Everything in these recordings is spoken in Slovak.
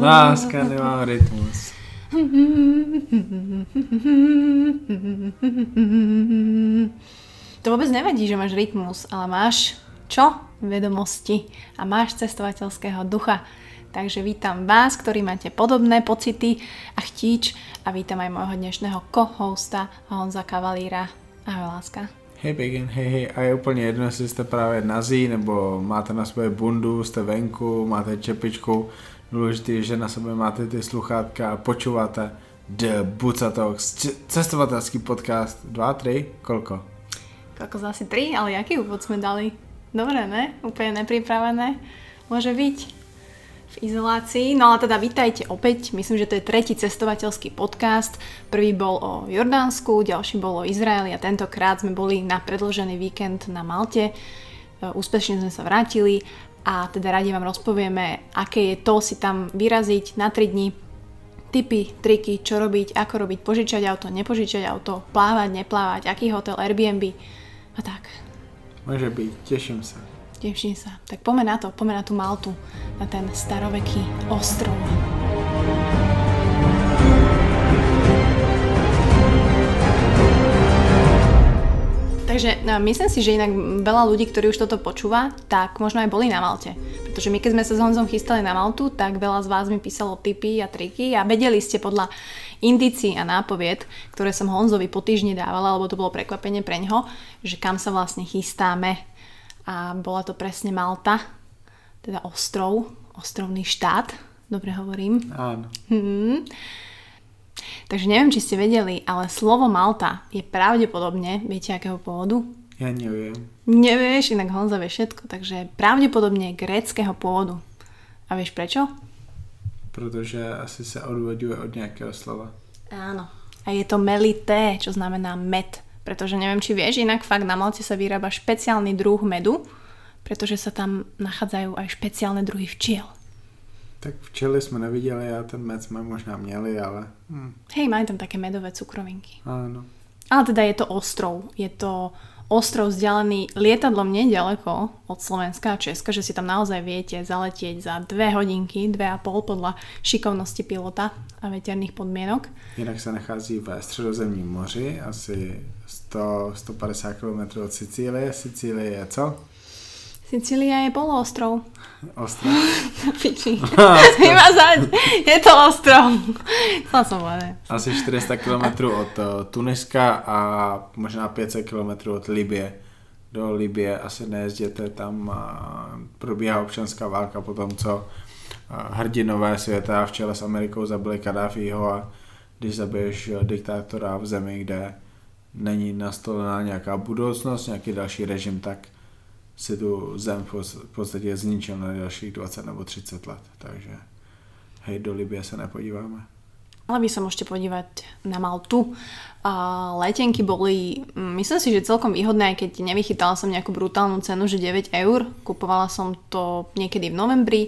Láska nemá rytmus. To vôbec nevadí, že máš rytmus, ale máš čo? Vedomosti a máš cestovateľského ducha. Takže vítam vás, ktorí máte podobné pocity a chtíč a vítam aj môjho dnešného co-hosta Honza Kavalíra. Ahoj, láska. Hej Begin, hej hej, a je úplně jedno, jestli jste právě nazí, nebo máte na sobě bundu, jste venku, máte čepičku, důležité je, že na sobě máte ty sluchátka a počúvate The Buca Talks, cestovatelský podcast, 2, 3, kolko? Koľko asi 3, ale jaký úvod sme dali? Dobre, ne? Úplne nepripravené. Môže byť izolácii. No ale teda vítajte opäť, myslím, že to je tretí cestovateľský podcast. Prvý bol o Jordánsku, ďalší bol o Izraeli a tentokrát sme boli na predložený víkend na Malte. E, úspešne sme sa vrátili a teda radi vám rozpovieme, aké je to si tam vyraziť na 3 dní, tipy, triky, čo robiť, ako robiť, požičať auto, nepožičať auto, plávať, neplávať, aký hotel, Airbnb a tak. Môže byť, teším sa. Teším sa. Tak poďme na to, poďme na tú Maltu, na ten staroveký ostrov. Takže no, myslím si, že inak veľa ľudí, ktorí už toto počúva, tak možno aj boli na Malte. Pretože my keď sme sa s Honzom chystali na Maltu, tak veľa z vás mi písalo tipy a triky a vedeli ste podľa indícií a nápovied, ktoré som Honzovi po týždni dávala, lebo to bolo prekvapenie pre ňoho, že kam sa vlastne chystáme a bola to presne Malta, teda ostrov, ostrovný štát, dobre hovorím. Áno. Hmm. Takže neviem, či ste vedeli, ale slovo Malta je pravdepodobne, viete akého pôvodu? Ja neviem. Nevieš, inak Honza vie všetko, takže pravdepodobne gréckého pôvodu. A vieš prečo? Protože asi sa odvoduje od nejakého slova. Áno. A je to melité, čo znamená med. Pretože neviem, či vieš, inak fakt na Malte sa vyrába špeciálny druh medu, pretože sa tam nachádzajú aj špeciálne druhy včiel. Tak včely sme nevideli a ten med sme možná měli, ale... Hm. Hej, majú tam také medové cukrovinky. Áno. Ale teda je to ostrov. Je to ostrov vzdialený lietadlom nedaleko od Slovenska a Česka, že si tam naozaj viete zaletieť za dve hodinky, dve a pol podľa šikovnosti pilota a veterných podmienok. Jinak sa nachází ve středozemním moři, asi 100-150 km od Sicílie. Sicílie je co? Sicília je poloostrov. Ostrov. Piči. Iba zaď. Je to ostrov. Chcela som povedať. Asi 400 km od eh, Tuniska a možná 500 km od Libie. Do Libie asi nejezděte, tam eh, probíhá občanská válka po tom, co eh, hrdinové světa v čele s Amerikou zabili Kadáfího a když zabiješ diktátora v zemi, kde není nastolená nějaká budoucnost, nějaký další režim, tak si tu zem v podstatě zničil na dalších 20 nebo 30 let. Takže hej, do Libie sa nepodíváme. Ale by sa môžete podívať na Maltu. A letenky boli, mm, myslím si, že celkom výhodné, aj keď nevychytala som nejakú brutálnu cenu, že 9 eur. Kupovala som to niekedy v novembri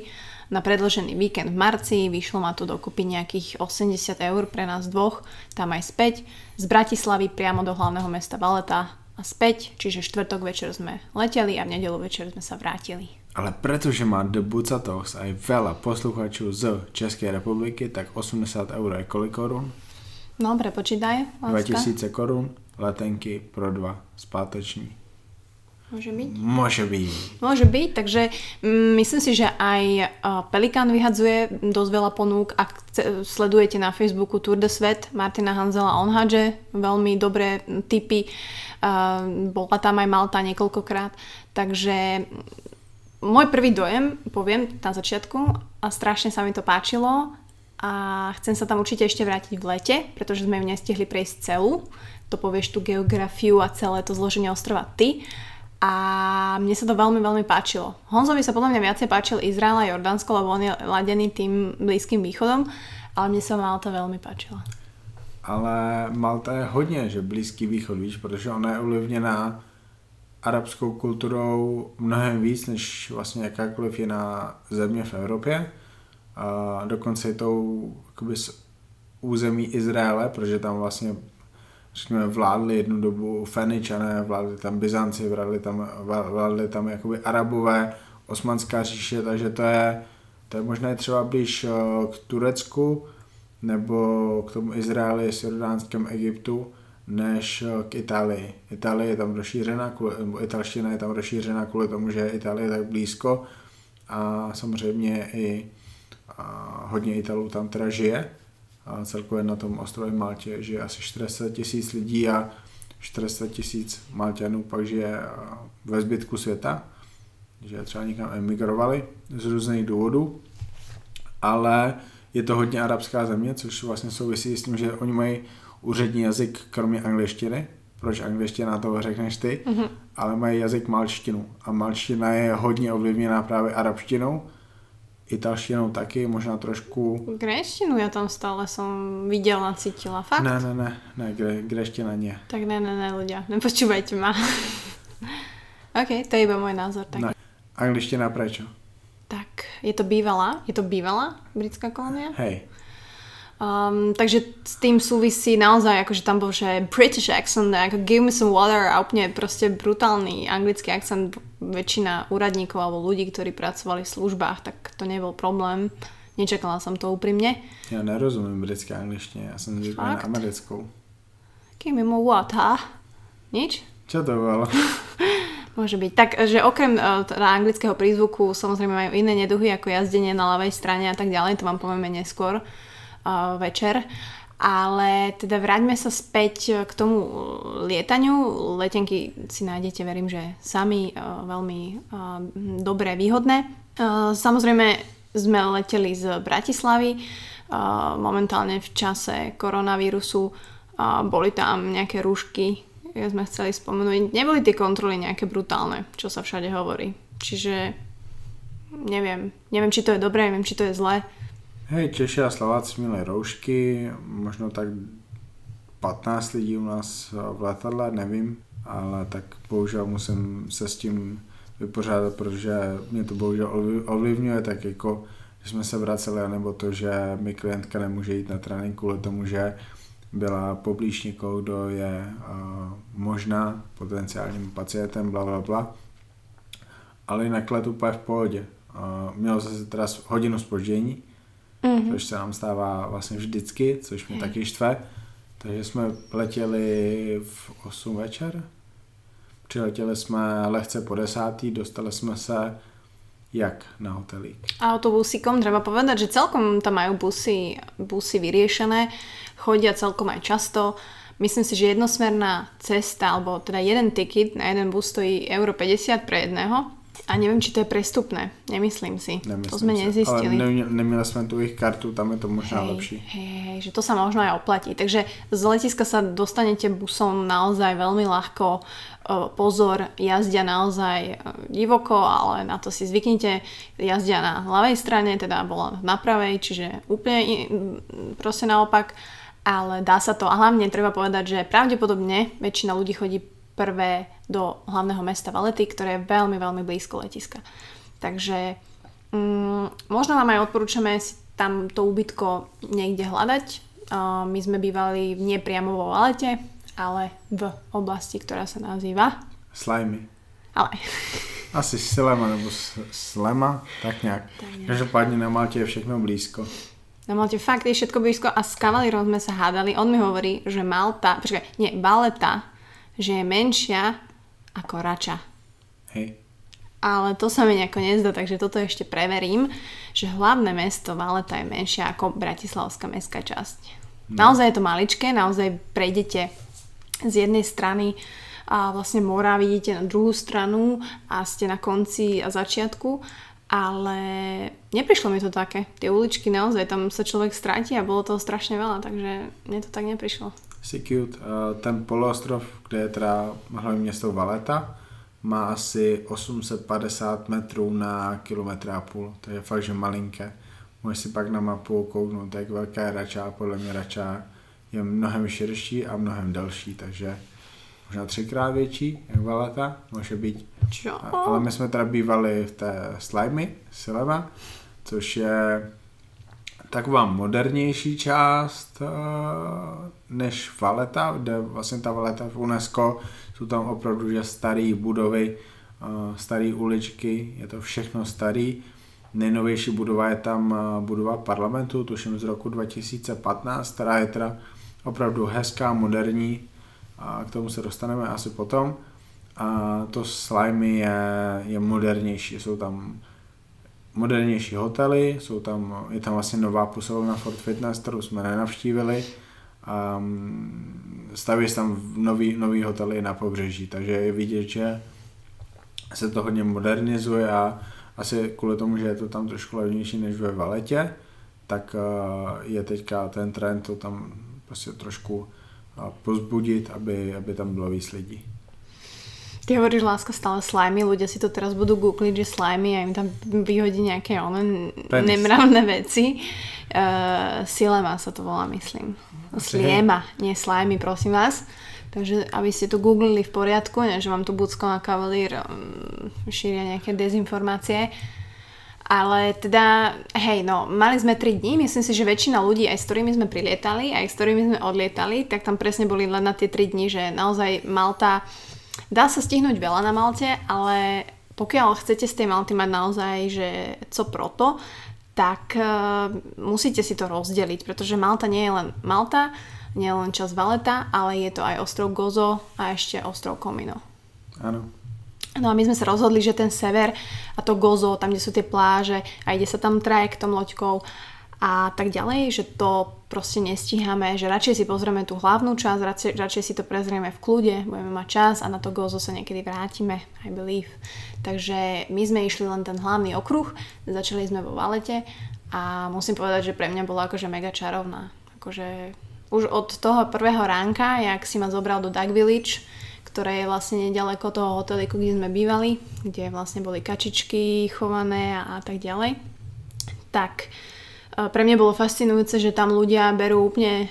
na predložený víkend v marci, vyšlo ma to dokopy nejakých 80 eur pre nás dvoch, tam aj späť, z Bratislavy priamo do hlavného mesta Valeta a späť, čiže štvrtok večer sme leteli a v nedelu večer sme sa vrátili. Ale pretože má The Buca Talks aj veľa posluchačov z Českej republiky, tak 80 eur je kolik korún? No, prepočítaj. 2000 korún, letenky pro dva, spáteční. Môže byť? Môže byť. Môže byť, takže mm, myslím si, že aj uh, Pelikán vyhadzuje dosť veľa ponúk. Ak chce, sledujete na Facebooku Tour de Svet Martina Hanzela Onhadže, veľmi dobré tipy. Uh, bola tam aj Malta niekoľkokrát. Takže môj prvý dojem, poviem na začiatku, a strašne sa mi to páčilo a chcem sa tam určite ešte vrátiť v lete, pretože sme ju nestihli prejsť celú. To povieš tú geografiu a celé to zloženie ostrova ty a mne sa to veľmi, veľmi páčilo. Honzovi sa podľa mňa viacej páčil Izrael a Jordánsko, lebo on je ladený tým Blízkym východom, ale mne sa Malta veľmi páčila. Ale Malta je hodně, že Blízký východ, víš, protože ona je ovlivněná arabskou kulturou mnohem víc, než vlastně jakákoliv jiná země v Evropě. A dokonce je tou jakoby, z území Izraele, protože tam vlastně řekněme, vládli jednu dobu Feničané, vládli tam Byzanci, vládli tam, vládli tam jakoby Arabové, osmanská říše, takže to je, to je možná třeba blíž k Turecku nebo k tomu Izraeli s Jordánském Egyptu, než k Itálii. Itálie je tam rozšířená, nebo italština je tam rozšířená kvůli tomu, že Itálie je tak blízko a samozřejmě i a hodně Italů tam teda žije. A celkově na tom ostrově Maltě žije asi 400 tisíc lidí a 400 tisíc Malťanů pak žije ve zbytku světa, že třeba někam emigrovali z různých důvodů, ale je to hodně arabská země, což vlastně souvisí s tím, že oni mají úřední jazyk kromě angličtiny, proč angličtina to řekneš ty, mm-hmm. ale mají jazyk malštinu a malština je hodně ovlivněná právě arabštinou, italštinou taky, možná trošku... Greštinu ja tam stále som videla, cítila. Fakt? Ne, ne, ne, ne gre, greština nie. Tak ne, ne, ne, ľudia, nepočúvajte ma. OK, to je iba môj názor. Tak. Ne. Angličtina prečo? Tak, je to bývalá, je to bývalá britská kolónia? Hej. Um, takže s tým súvisí naozaj, akože tam bol, že British accent, ako give me some water a úplne proste brutálny anglický akcent. Väčšina úradníkov alebo ľudí, ktorí pracovali v službách, tak to nebol problém. Nečakala som to úprimne. Ja nerozumiem britské angličtine, ja som zvyklý na americkou. Give me more water. Nič? Čo to bolo? Môže byť. Takže okrem uh, teda anglického prízvuku samozrejme majú iné neduhy ako jazdenie na ľavej strane a tak ďalej, to vám povieme neskôr večer. Ale teda vráťme sa späť k tomu lietaniu. Letenky si nájdete, verím, že sami veľmi dobré, výhodné. Samozrejme sme leteli z Bratislavy. Momentálne v čase koronavírusu boli tam nejaké rúšky, ja sme chceli spomenúť. Neboli tie kontroly nejaké brutálne, čo sa všade hovorí. Čiže neviem. Neviem, či to je dobré, neviem, či to je zlé. Hej, Češi a Slováci měli roušky, možno tak 15 lidí u nás v letadle, nevím, ale tak bohužel musím se s tím vypořádat, protože mě to bohužel ovlivňuje, tak jako když jsme se vraceli, nebo to, že mi klientka nemůže jít na trénink kvůli tomu, že byla poblíž někoho, kdo je uh, možná potenciálním pacientem, bla, bla, bla. Ale jinak let úplně v pohodě. Uh, měl zase teda hodinu spoždění, mm-hmm. což se nám stává vlastně vždycky, což mě taky štve. Takže jsme letěli v 8 večer, přiletěli jsme lehce po desátý, dostali jsme se jak na hotelík. Autobusíkom treba povedať, že celkom tam majú busy, busy vyriešené, chodia celkom aj často. Myslím si, že jednosmerná cesta, alebo teda jeden ticket na jeden bus stojí euro 50 pre jedného a neviem, či to je prestupné. Nemyslím si. Nemyslím to sme si. nezistili. Ale ne, sme tu ich kartu, tam je to možná hej, lepší. Hej, hej, že to sa možno aj oplatí. Takže z letiska sa dostanete busom naozaj veľmi ľahko. Pozor, jazdia naozaj divoko, ale na to si zvyknite. Jazdia na ľavej strane, teda bola na pravej, čiže úplne proste naopak. Ale dá sa to. A hlavne treba povedať, že pravdepodobne väčšina ľudí chodí prvé do hlavného mesta Valety, ktoré je veľmi, veľmi blízko letiska. Takže um, možno vám aj odporúčame si tam to ubytko niekde hľadať. Uh, my sme bývali nie priamo vo Valete, ale v oblasti, ktorá sa nazýva... Slajmy. Ale... Asi Slema nebo Slema, tak nejak. Každopádne na Malte je všechno blízko. Na Malte fakt je všetko blízko a s kavalírom sme sa hádali. On mi hovorí, že Malta, počkaj, nie, Valeta že je menšia ako Rača. Hej. Ale to sa mi nejako nezdá, takže toto ešte preverím, že hlavné mesto Valeta je menšia ako Bratislavská mestská časť. No. Naozaj je to maličké, naozaj prejdete z jednej strany a vlastne mora vidíte na druhú stranu a ste na konci a začiatku, ale neprišlo mi to také. Tie uličky naozaj, tam sa človek stráti a bolo toho strašne veľa, takže mne to tak neprišlo. Sikiut, ten poloostrov, kde je teda hlavní město Valeta, má asi 850 metrů na kilometr a půl, to je fakt, že malinké. Můžeš si pak na mapu kouknout, jak velká je Rača, podle mě Rača je mnohem širší a mnohem delší, takže možná třikrát větší, jak Valeta, může být. Čo? Ale my jsme teda bývali v té Slimy, Silema, což je taková modernější část eh, než Valeta, kde vlastně ta Valeta v UNESCO jsou tam opravdu že staré budovy staré uličky, je to všechno starý. Nejnovější budova je tam budova parlamentu, tuším z roku 2015, která je teda opravdu hezká, moderní, a k tomu se dostaneme asi potom. A to slimy je, je modernější, jsou tam modernější hotely, jsou tam, je tam vlastně nová posilovna Fort Fitness, kterou jsme nenavštívili. Um, staví se tam nový, nový hotely na pobřeží, takže je vidět, že se to hodně modernizuje a asi kvůli tomu, že je to tam trošku levnější než ve Valetě, tak je teďka ten trend to tam prostě trošku pozbudit, aby, aby tam bylo víc lidí. Ty hovoríš láska stále slimy, ľudia si to teraz budú googliť, že slimy a im tam vyhodí nejaké one nemravné veci. Uh, Silema sa to volá, myslím. Sliema, nie slimy, prosím vás. Takže aby ste to googlili v poriadku, ne, že vám tu Bucko a Cavalier um, šíria nejaké dezinformácie. Ale teda, hej, no, mali sme 3 dní, myslím si, že väčšina ľudí, aj s ktorými sme prilietali, aj s ktorými sme odlietali, tak tam presne boli len na tie 3 dní, že naozaj Malta Dá sa stihnúť veľa na Malte, ale pokiaľ chcete z tej Malty mať naozaj, že co proto, tak uh, musíte si to rozdeliť, pretože Malta nie je len Malta, nie je len čas Valeta, ale je to aj ostrov Gozo a ešte ostrov Komino. Áno. No a my sme sa rozhodli, že ten sever a to Gozo, tam, kde sú tie pláže a ide sa tam trajektom loďkou a tak ďalej, že to proste nestíhame, že radšej si pozrieme tú hlavnú časť, radšej, radšej si to prezrieme v kľude, budeme mať čas a na to gozo sa niekedy vrátime, I believe. Takže my sme išli len ten hlavný okruh, začali sme vo Valete a musím povedať, že pre mňa bola akože mega čarovná. Akože už od toho prvého ránka, jak si ma zobral do Duck Village, ktoré je vlastne nedaleko toho hoteliku, kde sme bývali, kde vlastne boli kačičky chované a, a tak ďalej, tak pre mňa bolo fascinujúce, že tam ľudia berú úplne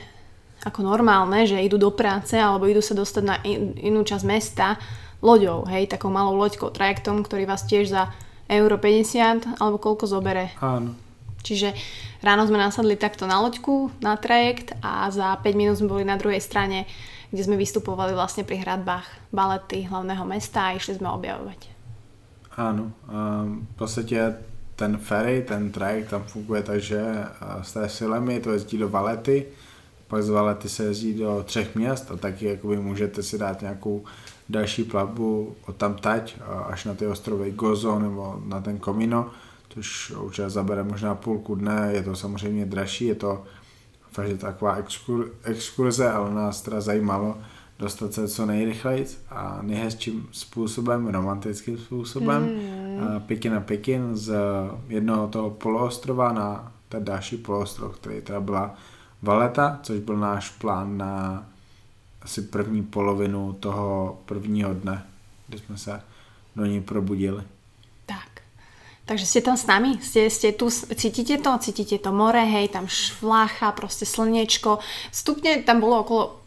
ako normálne, že idú do práce alebo idú sa dostať na inú časť mesta loďou, hej, takou malou loďkou, trajektom, ktorý vás tiež za euro 50 alebo koľko zobere. Áno. Čiže ráno sme nasadli takto na loďku, na trajekt a za 5 minút sme boli na druhej strane, kde sme vystupovali vlastne pri hradbách balety hlavného mesta a išli sme objavovať. Áno, um, v podstate ten ferry, ten trajekt tam funguje tak, že z té Silemy to jezdí do Valety, pak z Valety se jezdí do třech měst a taky jakoby můžete si dát nějakou další plavbu od tam tať až na ty ostrovy Gozo nebo na ten Komino, což určitě zabere možná půlku dne, je to samozřejmě dražší, je to fakt, taková exkur, exkurze, ale nás teda zajímalo, dostat se co nejrychleji a nejhezčím způsobem, romantickým způsobem, mm. Pekin na Pekin z jednoho toho poloostrova na ten další poloostrov, který teda byla Valeta, což byl náš plán na asi první polovinu toho prvního dne, kdy jsme se do ní probudili. Tak. Takže ste tam s nami, ste, ste tu, cítite to, cítite to more, hej, tam švlácha, proste slniečko. Stupne tam bolo okolo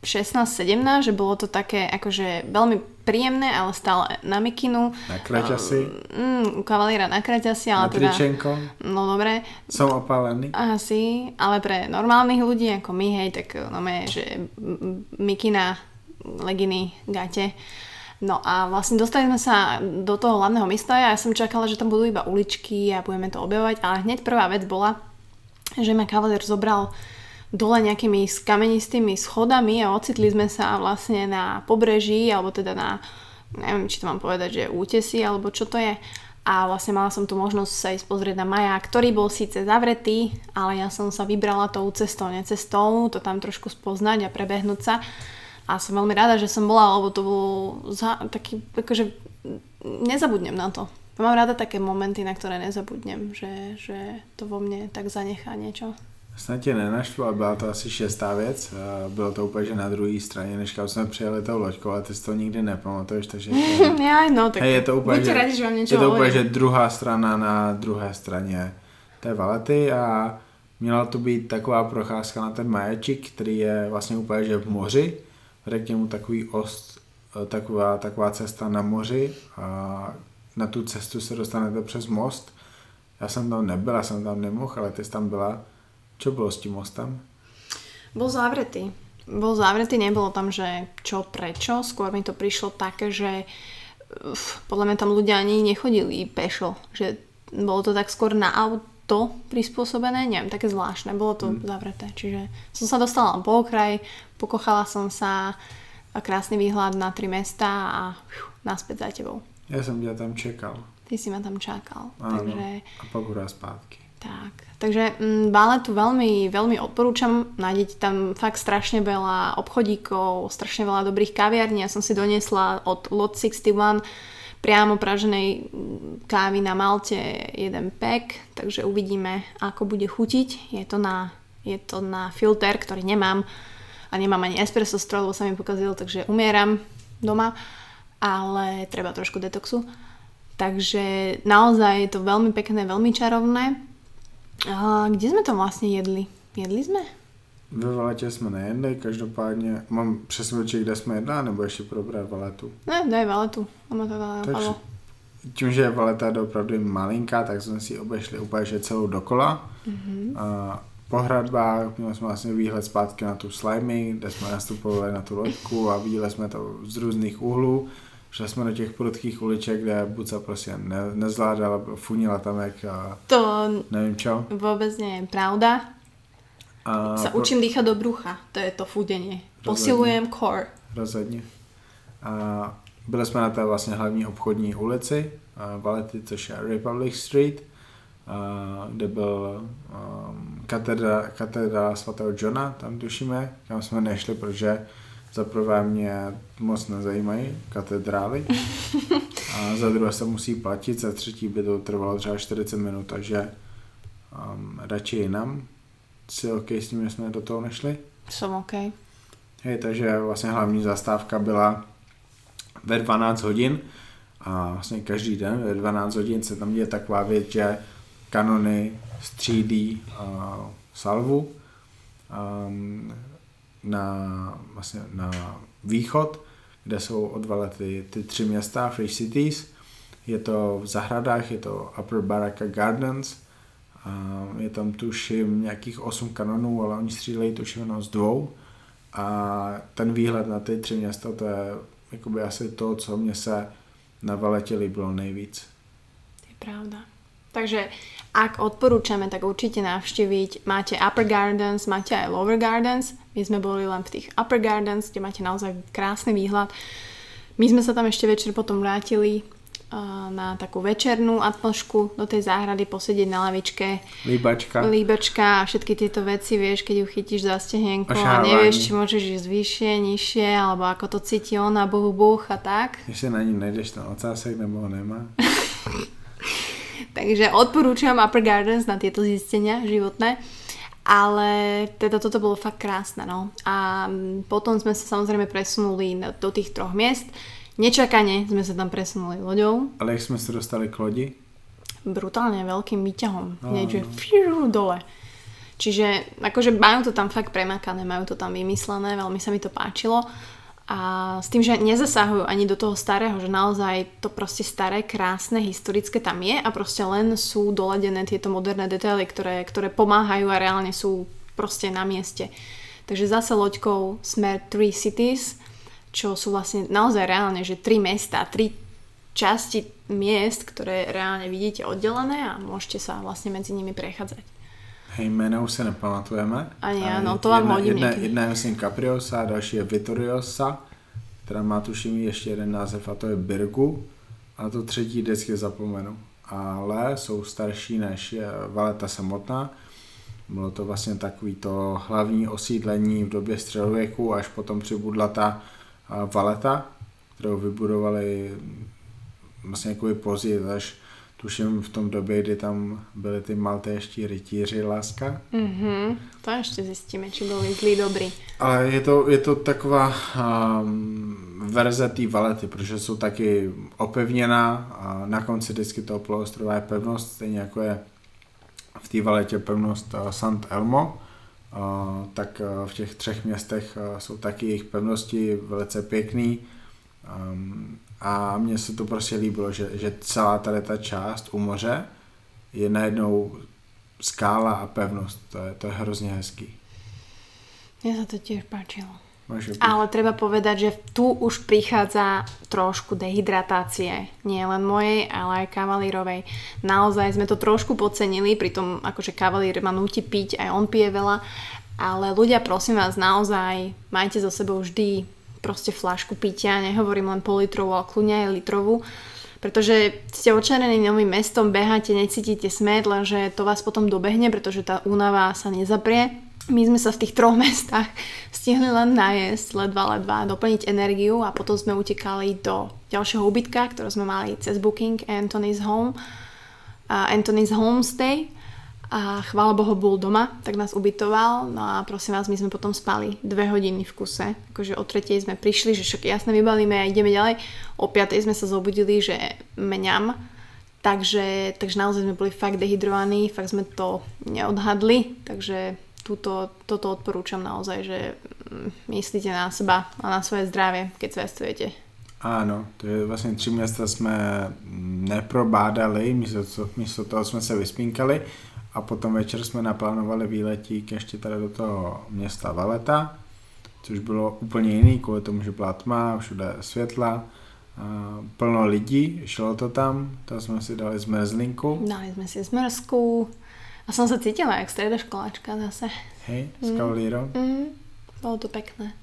16-17, že bolo to také akože veľmi príjemné, ale stále na mikinu. Na kraťasi. Mm, u kavalíra na kraťasi, ale na teda... Tričenko. No dobre. Som opálený. Asi, ale pre normálnych ľudí ako my, hej, tak no me, že mikina, leginy, gate. No a vlastne dostali sme sa do toho hlavného mesta a ja som čakala, že tam budú iba uličky a budeme to objavovať, ale hneď prvá vec bola, že ma kavalér zobral dole nejakými kamenistými schodami a ocitli sme sa vlastne na pobreží, alebo teda na, neviem, či to mám povedať, že útesy, alebo čo to je. A vlastne mala som tu možnosť sa ísť pozrieť na maják, ktorý bol síce zavretý, ale ja som sa vybrala tou cestou, necestou, to tam trošku spoznať a prebehnúť sa. A som veľmi rada, že som bola, lebo to bol za, taký, akože nezabudnem na to. Mám rada také momenty, na ktoré nezabudnem, že, že to vo mne tak zanechá niečo. Snad tě nenaštvu, ale byla to asi šestá věc. Bylo to úplně, že na druhé straně, než kam jsme přijeli tou loďkou, ale ty si to nikdy nepamatuješ, takže... Já, no, tak hej, je to úplně, že, rádi, že vám je to úplně, že druhá strana na druhé straně té valety a měla to být taková procházka na ten majačik, který je vlastně úplně, že v moři, vede k němu takový ost, taková, taková cesta na moři a na tu cestu se dostanete přes most. Já jsem tam nebyl, já jsem tam nemohl, ale ty jsi tam byla čo bolo s tým mostom? Bol zavretý. Bol zavretý, nebolo tam, že čo, prečo. Skôr mi to prišlo také, že uf, podľa mňa tam ľudia ani nechodili pešo, že bolo to tak skôr na auto prispôsobené, neviem, také zvláštne, bolo to mm. zavreté, čiže som sa dostala po okraj, pokochala som sa, a krásny výhľad na tri mesta a uf, naspäť za tebou. Ja som ťa tam čekal. Ty si ma tam čakal. Áno, takže... a pak hurá zpátky. Tak, takže mm, Baletu veľmi, veľmi odporúčam. Nájdete tam fakt strašne veľa obchodíkov, strašne veľa dobrých kaviarní. Ja som si doniesla od Lot 61 priamo praženej mm, kávy na Malte jeden pack, takže uvidíme, ako bude chutiť. Je to na, je to na filter, ktorý nemám a nemám ani espresso stroj, lebo sa mi pokazil, takže umieram doma, ale treba trošku detoxu. Takže naozaj je to veľmi pekné, veľmi čarovné a kde jsme to vlastně jedli? Jedli jsme? Ve Valetě jsme nejedli, každopádně mám přesvědčit, kde jsme jedli, nebo ještě probrat Valetu? Ne, daj Valetu, ono to Takže, tím, že Valeta je opravdu malinká, tak jsme si obešli úplně že celou dokola. Mm-hmm. A po hradbách měli jsme vlastně výhled zpátky na tu slimy, kde jsme nastupovali na tu loďku a viděli jsme to z různých úhlů. Šli jsme do těch prudkých uliček, kde Buca prostě ne, nezvládala, funila tam jak a to nevím čo. vůbec nie je pravda. A sa po... učím dýchať do brucha, to je to fudenie. Posilujem core. Rozhodně. A byli jsme na té vlastně hlavní obchodní ulici Valety, což je Republic Street, kde byl um, katedra, katedra svatého Johna, tam tušíme, kam jsme nešli, protože za prvé mě moc nezajímají katedrály a za druhé se musí platit, za třetí by to trvalo třeba 40 minut, takže um, radši jinam. Si OK s tím, že jsme do toho nešli? Jsem OK. Hej, takže vlastně hlavní zastávka byla ve 12 hodin a vlastně každý den ve 12 hodin se tam děje taková věc, že kanony střídí uh, salvu. Um, na, vlastně na východ, kde jsou odvale ty, tři města, Free Cities. Je to v zahradách, je to Upper Baraka Gardens. A je tam tuším nějakých osm kanonů, ale oni střílejí tuším jenom z dvou. A ten výhled na ty tři města, to je jakoby asi to, co mě se na veletě líbilo nejvíc. Je pravda. Takže ak odporúčame, tak určite navštíviť. Máte Upper Gardens, máte aj Lower Gardens. My sme boli len v tých Upper Gardens, kde máte naozaj krásny výhľad. My sme sa tam ešte večer potom vrátili na takú večernú atmošku do tej záhrady posedieť na lavičke. Líbačka. Líbačka a všetky tieto veci, vieš, keď ju chytíš za stehenko a, a nevieš, či môžeš ísť vyššie, nižšie, alebo ako to cíti ona, bohu buch a tak. Ešte na ní nejdeš ten ocásek, nebo ho nemá. Takže odporúčam Upper Gardens na tieto zistenia životné. Ale teda toto bolo fakt krásne, no. A potom sme sa samozrejme presunuli do tých troch miest. Nečakane sme sa tam presunuli loďou. Ale jak sme sa dostali k lodi? Brutálne veľkým výťahom. Hneď, že fiu, dole. Čiže akože majú to tam fakt premakané, majú to tam vymyslené, veľmi sa mi to páčilo. A s tým, že nezasahujú ani do toho starého, že naozaj to proste staré, krásne, historické tam je a proste len sú doladené tieto moderné detaily, ktoré, ktoré pomáhajú a reálne sú proste na mieste. Takže zase loďkou smer Three Cities, čo sú vlastne naozaj reálne, že tri mesta, tri časti miest, ktoré reálne vidíte oddelené a môžete sa vlastne medzi nimi prechádzať. Hej, jména už se nepamatujeme. Ani ano, to vám hodím jedna, jedna je myslím Capriosa, další je Vittoriosa, která má tuším ještě jeden název a to je Birgu. A to třetí vždycky zapomenu. Ale jsou starší než je Valeta samotná. Bylo to vlastně takový to hlavní osídlení v době středověku, až potom přibudla ta Valeta, kterou vybudovali vlastně jako později až tuším v tom době, kdy tam byly ty maltéští rytíři láska. Mm-hmm. To ještě zjistíme, či byli zlí dobrý. Ale je to, je to taková um, verze té valety, protože jsou taky opevněná a na konci vždycky toho poloostrova je pevnost, stejně jako je v té valetě pevnost uh, Sant Elmo, uh, tak uh, v těch třech městech uh, jsou taky jejich pevnosti velice pěkný. Um, a mně se to prostě líbilo, že, že celá tady ta část u moře je najednou skála a pevnost. To je, to je hrozně hezký. Mně se to těž páčilo. Ale treba povedať, že tu už prichádza trošku dehydratácie. Nie len mojej, ale aj kavalírovej. Naozaj sme to trošku podcenili, pritom akože kavalír ma núti piť, aj on pije veľa. Ale ľudia, prosím vás, naozaj majte so sebou vždy proste flašku pitia, nehovorím len pol litrovú, ale kľudne aj litrovú. Pretože ste očarení novým mestom, beháte, necítite smet, lenže to vás potom dobehne, pretože tá únava sa nezaprie my sme sa v tých troch mestách stihli len najesť, ledva, ledva, doplniť energiu a potom sme utekali do ďalšieho ubytka, ktoré sme mali cez booking Anthony's Home, uh, Anthony's Homestay a chvála Bohu bol doma, tak nás ubytoval, no a prosím vás, my sme potom spali dve hodiny v kuse, akože o tretej sme prišli, že však jasne vybalíme a ideme ďalej, o piatej sme sa zobudili, že mňam, takže, takže naozaj sme boli fakt dehydrovaní, fakt sme to neodhadli, takže túto, toto odporúčam naozaj, že mm, myslíte na seba a na svoje zdravie, keď cestujete. Áno, to je vlastně tři města jsme neprobádali, místo, místo toho jsme se vyspinkali a potom večer jsme naplánovali výletík ještě tady do toho města Valeta, což bylo úplně jiný, kvůli tomu, že byla tma, všude světla, plno lidí, šlo to tam, tam jsme si dali zmrzlinku. Dali jsme si zmrzku, a som sa cítila jak stredoškoláčka zase. Hej, s? Mm, mm, bolo to pekné.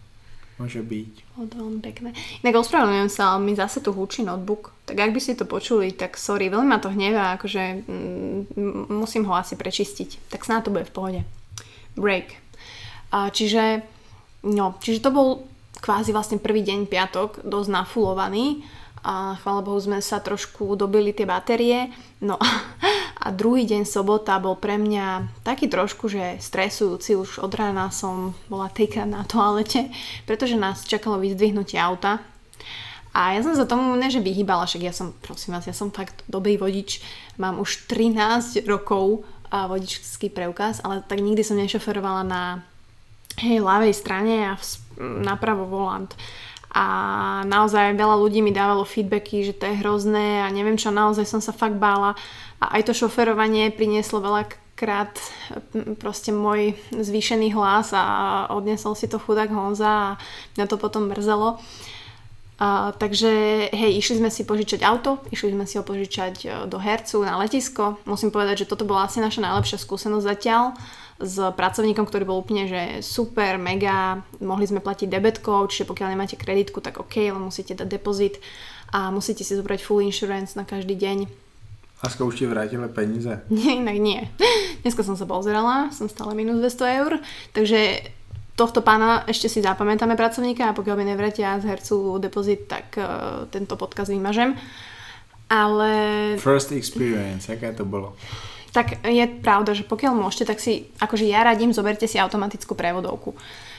Môže byť. Veľmi pekné. Inak ospravedlňujem sa, ale mi zase tu húči notebook. Tak ak by ste to počuli, tak sorry, veľmi ma to hnevá, akože mm, musím ho asi prečistiť. Tak snáď to bude v pohode. Break. A čiže, no, čiže to bol kvázi vlastne prvý deň piatok, dosť nafulovaný a chvála Bohu sme sa trošku dobili tie batérie. No a druhý deň sobota bol pre mňa taký trošku, že stresujúci. Už od rána som bola týka na toalete, pretože nás čakalo vyzdvihnutie auta. A ja som sa tomu ne, že vyhýbala, však ja som, prosím vás, ja som fakt dobrý vodič, mám už 13 rokov a vodičský preukaz, ale tak nikdy som nešoferovala na hej, ľavej strane a napravo volant a naozaj veľa ľudí mi dávalo feedbacky, že to je hrozné a neviem čo, naozaj som sa fakt bála a aj to šoferovanie prinieslo veľakrát proste môj zvýšený hlas a odnesol si to chudák Honza a mňa to potom mrzelo. Uh, takže hej, išli sme si požičať auto, išli sme si ho požičať e, do Hercu na letisko. Musím povedať, že toto bola asi naša najlepšia skúsenosť zatiaľ s pracovníkom, ktorý bol úplne že super, mega, mohli sme platiť debetkou, čiže pokiaľ nemáte kreditku, tak OK, ale musíte dať depozit a musíte si zobrať full insurance na každý deň. A už ti vrátili peníze? Nie, inak nie. Dneska som sa pozerala, som stále minus 200 eur, takže tohto pána ešte si zapamätáme pracovníka a pokiaľ mi nevrátia z hercu depozit, tak uh, tento podkaz vymažem. Ale... First experience, aké to bolo? Tak je pravda, že pokiaľ môžete, tak si, akože ja radím, zoberte si automatickú prevodovku.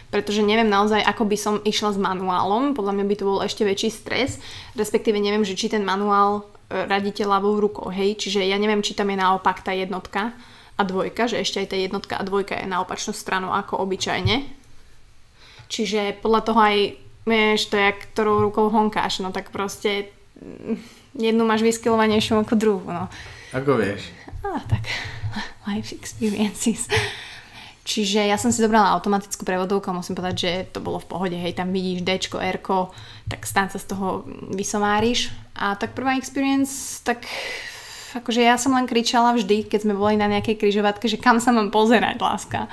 Pretože neviem naozaj, ako by som išla s manuálom, podľa mňa by to bol ešte väčší stres, respektíve neviem, že či ten manuál e, radíte ľavou rukou, hej, čiže ja neviem, či tam je naopak tá jednotka a dvojka, že ešte aj tá jednotka a dvojka je na opačnú stranu ako obyčajne. Čiže podľa toho aj, vieš, to je, ktorou rukou honkáš, no tak proste jednu máš vyskilovanejšiu ako druhú, no. Ako vieš? Ah, tak life experiences. Čiže ja som si dobrala automatickú prevodovku a musím povedať, že to bolo v pohode. Hej, tam vidíš D, R, tak stán sa z toho vysomáriš. A tak prvá experience, tak akože ja som len kričala vždy, keď sme boli na nejakej križovatke, že kam sa mám pozerať, láska.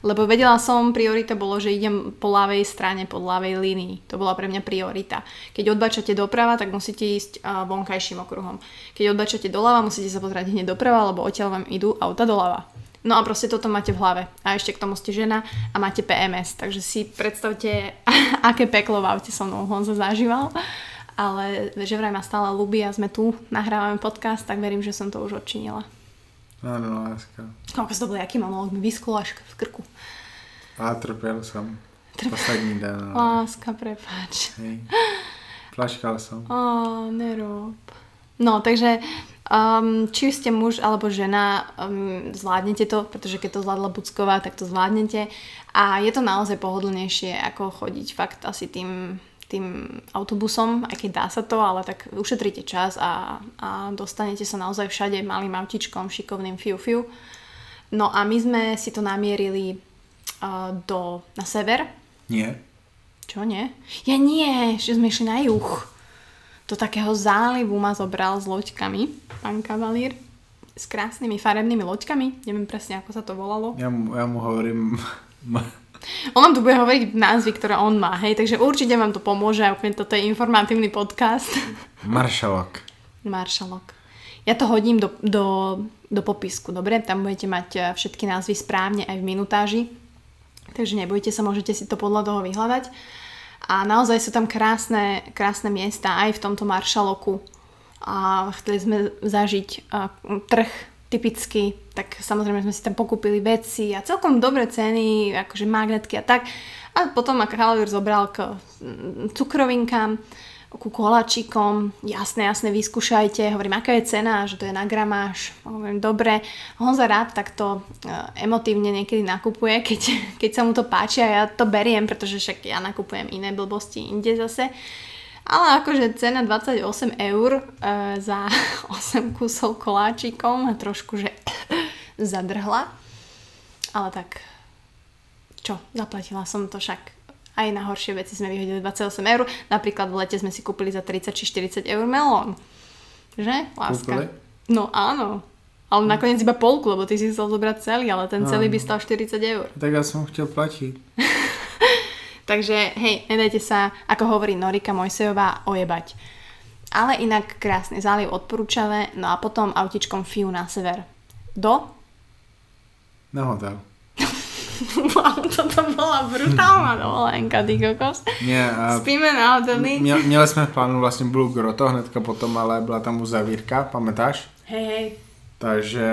Lebo vedela som, priorita bolo, že idem po ľavej strane, po ľavej línii. To bola pre mňa priorita. Keď odbačate doprava, tak musíte ísť vonkajším okruhom. Keď odbačate doľava, musíte sa pozrieť hneď doprava, lebo odtiaľ vám idú auta doľava. No a proste toto máte v hlave. A ešte k tomu ste žena a máte PMS. Takže si predstavte, aké peklo v aute so mnou Honza zažíval. Ale že vraj ma stále ľubí a sme tu, nahrávame podcast, tak verím, že som to už odčinila. Áno, láska. Koľko to bol, aký monolog mi vysklo až v krku. A trpel som. Trpel. Poslední den. Láska, prepáč. Hej. Plaškal som. Ó, nerob. No, takže um, či ste muž alebo žena, um, zvládnete to, pretože keď to zvládla Bucková, tak to zvládnete. A je to naozaj pohodlnejšie, ako chodiť fakt asi tým tým autobusom, aj keď dá sa to, ale tak ušetríte čas a, a dostanete sa naozaj všade malým autičkom, šikovným fiu fiu. No a my sme si to namierili uh, do, na sever. Nie. Čo nie? Ja nie, že sme išli na juh. Do takého zálivu ma zobral s loďkami, pán kavalír. S krásnymi farebnými loďkami. Neviem presne, ako sa to volalo. Ja mu, ja mu hovorím... On vám tu bude hovoriť názvy, ktoré on má, hej, takže určite vám to pomôže, úplne toto je informatívny podcast. Maršalok. Maršalok. Ja to hodím do, do, do popisku, dobre? Tam budete mať eh, všetky názvy správne aj v minutáži. Takže nebojte sa, môžete si to podľa toho vyhľadať. A naozaj sú tam krásne, krásne miesta aj v tomto maršaloku. A chceli sme zažiť uh, trh typicky, tak samozrejme sme si tam pokúpili veci a celkom dobré ceny, akože magnetky a tak. A potom ma Kráľovýr zobral k mm, cukrovinkám, ku koláčikom, jasné, jasné, vyskúšajte, hovorím, aká je cena, že to je na gramáž, hovorím, dobre. Honza rád takto e, emotívne niekedy nakupuje, keď, keď sa mu to páči a ja to beriem, pretože však ja nakupujem iné blbosti inde zase. Ale akože cena 28 eur e, za 8 kusov koláčikom a trošku, že zadrhla. Ale tak, čo, zaplatila som to však. Aj na horšie veci sme vyhodili 28 eur. Napríklad v lete sme si kúpili za 30 či 40 eur melón. Že? Láska. Kúpili? No áno. Ale nakoniec iba polku, lebo ty si chcel zobrať celý, ale ten celý by stal 40 eur. Tak ja som chtěl platiť. Takže hej, nedajte sa, ako hovorí Norika Mojsejová, ojebať. Ale inak krásny záliv odporúčavé, no a potom autičkom Fiu na sever. Do? Na hotel. Wow, toto bola brutálna dovolenka, ty kokos. Nie, a Spíme na hoteli. Měl, měli jsme v plánu vlastně Blue Grotto hnedka potom, ale byla tam uzavírka, pamätáš? Hej, hej. Takže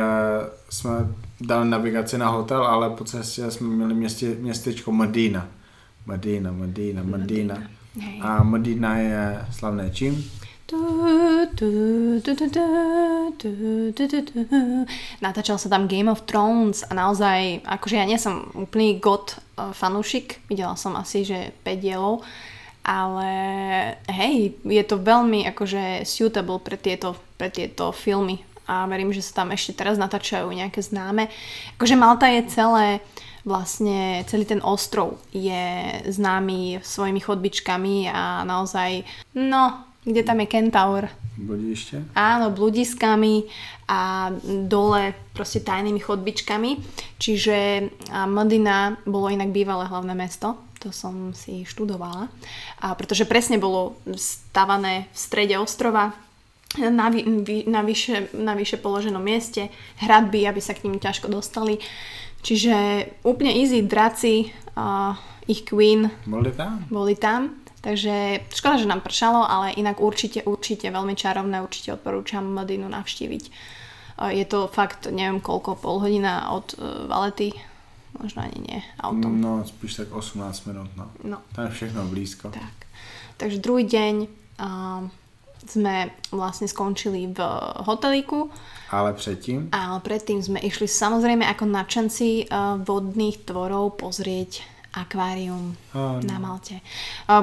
jsme dali navigaci na hotel, ale po cestě jsme měli městě, městečko Medina. Madina, Madina, Madina. Medina. A ah, Medina eh, je slavné čím? Natáčal sa tam Game of Thrones a naozaj, akože ja nie som úplný god eh, fanúšik, videla som asi, že 5 dielov, ale hej, je to veľmi akože suitable pre tieto, pre tieto filmy a verím, že sa tam ešte teraz natáčajú nejaké známe. Akože Malta je celé vlastne celý ten ostrov je známy svojimi chodbičkami a naozaj, no, kde tam je Kentaur, Bodiště? Áno, bludiskami a dole proste tajnými chodbičkami. Čiže a Modena bolo inak bývalé hlavné mesto, to som si študovala. A pretože presne bolo stavané v strede ostrova, na, vy, na, vyše, na vyše položenom mieste, hradby, aby sa k ním ťažko dostali. Čiže úplne easy draci, a ich queen Boli tam? boli tam. Takže škoda, že nám pršalo, ale inak určite, určite veľmi čarovné, určite odporúčam Modinu navštíviť. E, Je to fakt, neviem koľko, pol hodina od e, Valety, možno ani nie, autom. No, spíš tak 18 minút, no. No, Tam je všechno blízko. tak. Takže druhý deň uh, sme vlastne skončili v hotelíku, Ale předtím, ale predtým sme išli samozrejme ako nadšenci uh, vodných tvorov pozrieť akvárium Áno. na Malte.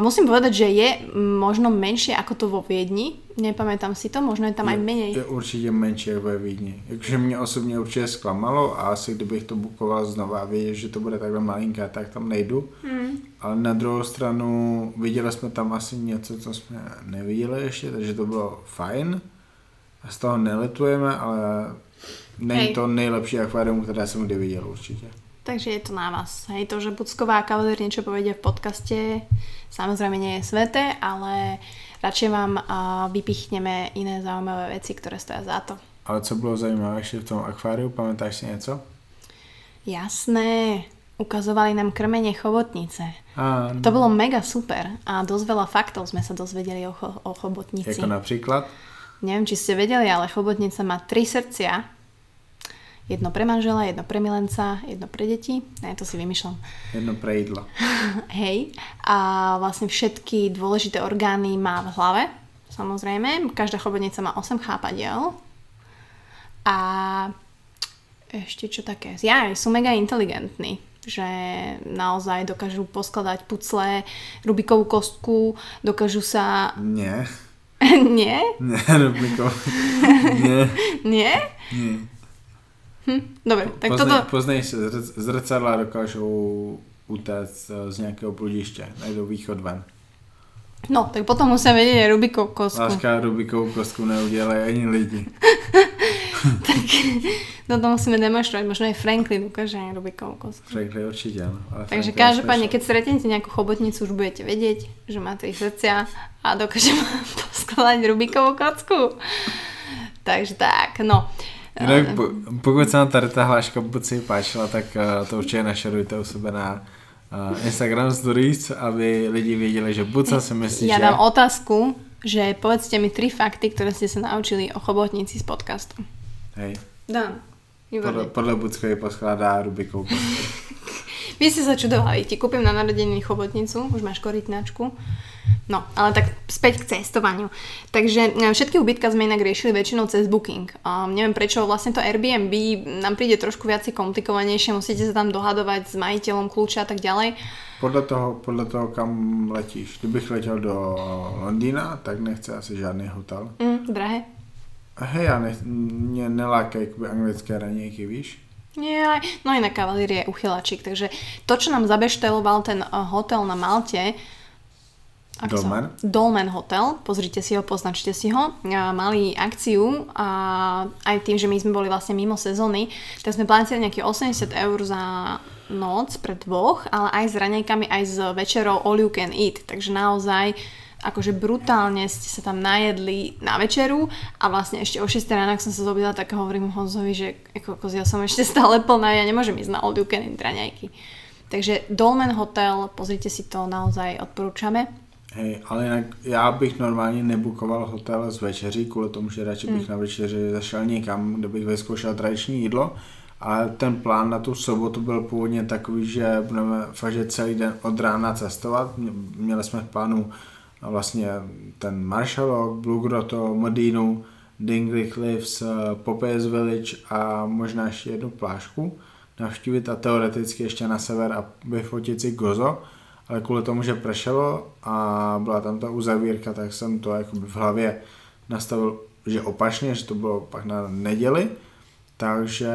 Musím povedať, že je mm, možno menšie ako to vo Viedni. Nepamätám si to, možno je tam aj menej. je určitě menší jak ve Vídni. Jakože mě osobně určitě zklamalo a asi kdybych to bukoval znova a věděl, že to bude takhle malinké, tak tam nejdu. Hmm. Ale na druhou stranu viděli jsme tam asi něco, co jsme neviděli ještě, takže to bylo fajn. A z toho nelitujeme, ale není Hej. to nejlepší akvárium, které jsem kdy viděl určitě. Takže je to na vás. Hej, to, že Bucková kavalír niečo povedia v podcaste, samozrejme nie je sveté, ale radšej vám uh, vypichneme iné zaujímavé veci, ktoré stoja za to. Ale co bylo zajímavé ještě v tom akváriu, pamätáš si něco? Jasné, ukazovali nám krmenie chobotnice. A, To bolo mega super a dosť veľa faktov sme sa dozvedeli o, cho- o chobotnici. Jako například? Neviem, či ste vedeli, ale chobotnica má tri srdcia. Jedno pre manžela, jedno pre milenca, jedno pre deti. Ne, to si vymýšľam. Jedno pre jídlo. Hej. A vlastne všetky dôležité orgány má v hlave. Samozrejme. Každá chobotnica má 8 chápadiel. A ešte čo také? Ja, sú mega inteligentní že naozaj dokážu poskladať pucle, Rubikovú kostku, dokážu sa... Nie. Nie? Nie, Rubikov. Nie. Nie? Nie. Hm, dobre, tak Poznej, toto... poznej se zrc- zrcadla dokážou utéct z nějakého bludiště, najdou východ ven. No, tak potom musia vedieť aj Rubikovú kostku. Láska Rubikovou kostku neudělají ani lidi. tak no to musíme demonstrovať. Možno aj Franklin ukáže aj Rubikovú kostku. Řekli určitě, no. Ale Takže Franklin každopádne, keď stretnete nejakú chobotnicu, už budete vedieť, že má tri srdcia a dokáže poskladať Rubikovú kocku. Takže tak, no. Jinak, po- pokud se vám tady ta hláška buď si páčila, tak uh, to určitě našerujte u sebe na uh, Instagram stories, aby lidi věděli, že Buca si myslí, Ja že... dám otázku, že povedzte mi tri fakty, ktoré ste sa naučili o chobotnici z podcastu. Hej, Dám. Podle, Výborne. podle Buckovi poskládá kostku. Vy ste sa čudovali, ti kúpim na narodeniny chobotnicu, už máš korytnačku. No, ale tak späť k cestovaniu. Takže e, všetky ubytka sme inak riešili väčšinou cez Booking. Um, neviem prečo, vlastne to Airbnb nám príde trošku viac komplikovanejšie, musíte sa tam dohadovať s majiteľom kľúča a tak ďalej. Podle toho, podle toho, kam letíš. Kdybych letěl do Londýna, tak nechce asi žádný hotel. Mm, drahé. Hej, nech, mě nelákají jakoby anglické ranějky, víš? Nie, no inak kavalír je uchylačík, takže to, čo nám zabešteloval ten uh, hotel na Malte, ako sa- Dolmen? Dolmen Hotel, pozrite si ho, poznačte si ho. A mali akciu a aj tým, že my sme boli vlastne mimo sezóny, tak sme platili nejakých 80 eur za noc pre dvoch, ale aj s raňajkami, aj s večerou all you can eat. Takže naozaj akože brutálne ste sa tam najedli na večeru a vlastne ešte o 6 ráno ak som sa zobudila, tak hovorím Honzovi, že ako kozy, ja som ešte stále plná, ja nemôžem ísť na all you can eat raňajky. Takže Dolmen Hotel, pozrite si to, naozaj odporúčame. Hej, ale jinak já bych normálně nebukoval hotel z večeří, kvůli tomu, že radši bych na večeři zašel někam, kde bych vyzkoušel tradiční jídlo. Ale ten plán na tu sobotu byl původně takový, že budeme fakt celý den od rána cestovat. Mě- Měli jsme v plánu vlastně ten Marshallok, Blue Grotto, Modínu, Dingley Cliffs, eh, Popeyes Village a možná ještě jednu plážku navštívit a teoreticky ještě na sever a vyfotit si Gozo ale kvůli tomu, že pršelo a byla tam ta uzavírka, tak jsem to v hlavě nastavil, že opačně, že to bylo pak na neděli, takže,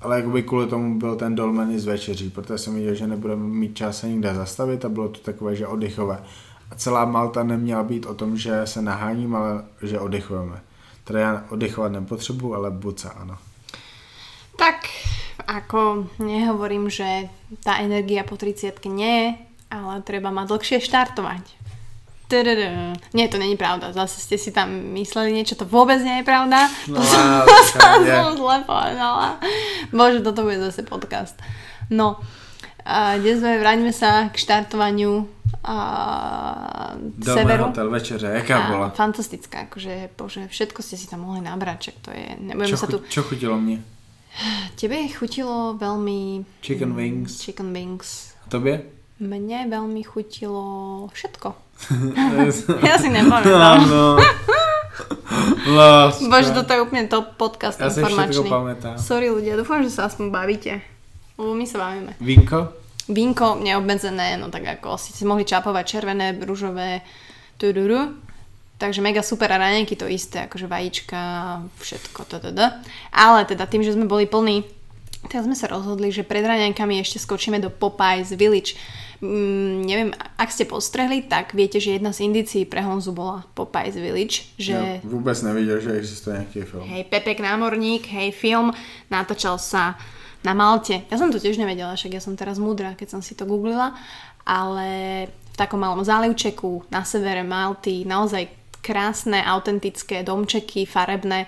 ale jakoby kvůli tomu byl ten dolmen i z večeří, protože jsem viděl, že nebudeme mít čas se nikde zastavit a bylo to takové, že oddychové. A celá Malta neměla být o tom, že se naháním, ale že oddychujeme. Teda já oddychovat nepotřebuji, ale buca, ano. Tak, ako nehovorím, že tá energia po 30 nie je, ale treba ma dlhšie štartovať. Tadadá. Nie, to není pravda. Zase ste si tam mysleli niečo, to vôbec nie je pravda. No, to som, to som je. zle povedala. Bože, toto bude zase podcast. No, a kde sme, vráťme sa k štartovaniu a Dolmen severu. hotel, večeře, jaká A byla? fantastická, akože, bože, všetko ste si tam mohli nabrať, čak to je, nebudeme Čo, sa tu... čo chutilo mě? Tebe chutilo veľmi... Chicken wings. Chicken wings. A tobě? Mne veľmi chutilo všetko. Ja si nepamätám. Áno. Láska. Bože, toto je úplne top podcast Ja informačný. Sorry ľudia, dúfam, že sa aspoň bavíte. Lebo my sa bavíme. Vínko? Vínko neobmedzené, no tak ako si mohli čapovať červené, rúžové, tuduru. Takže mega super a raňajky to isté, akože vajíčka, všetko, tdd. Ale teda tým, že sme boli plní, tak sme sa rozhodli, že pred raňajkami ešte skočíme do Popeyes Village. Mm, neviem, ak ste postrehli, tak viete, že jedna z indícií pre Honzu bola Popeyes Village, že... Ja vôbec nevidel, že existuje nejaký film. Hej, Pepek námorník, hej, film, natáčal sa na Malte. Ja som to tiež nevedela, však ja som teraz múdra, keď som si to googlila, ale v takom malom zálivčeku na severe Malty, naozaj krásne, autentické domčeky, farebné.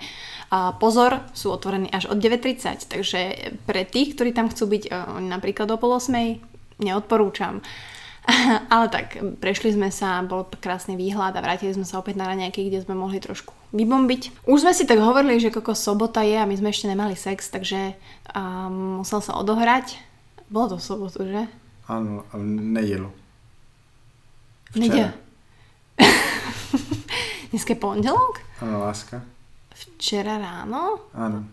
A pozor, sú otvorení až od 9.30, takže pre tých, ktorí tam chcú byť e, napríklad o pol 8, neodporúčam. Ale tak, prešli sme sa, bol krásny výhľad a vrátili sme sa opäť na raňajky, kde sme mohli trošku vybombiť. Už sme si tak hovorili, že koko sobota je a my sme ešte nemali sex, takže um, musel sa odohrať. Bolo to v sobotu, že? Áno, v nedelu. Nedel. Dneska je pondelok? Áno, láska. Včera ráno? Áno.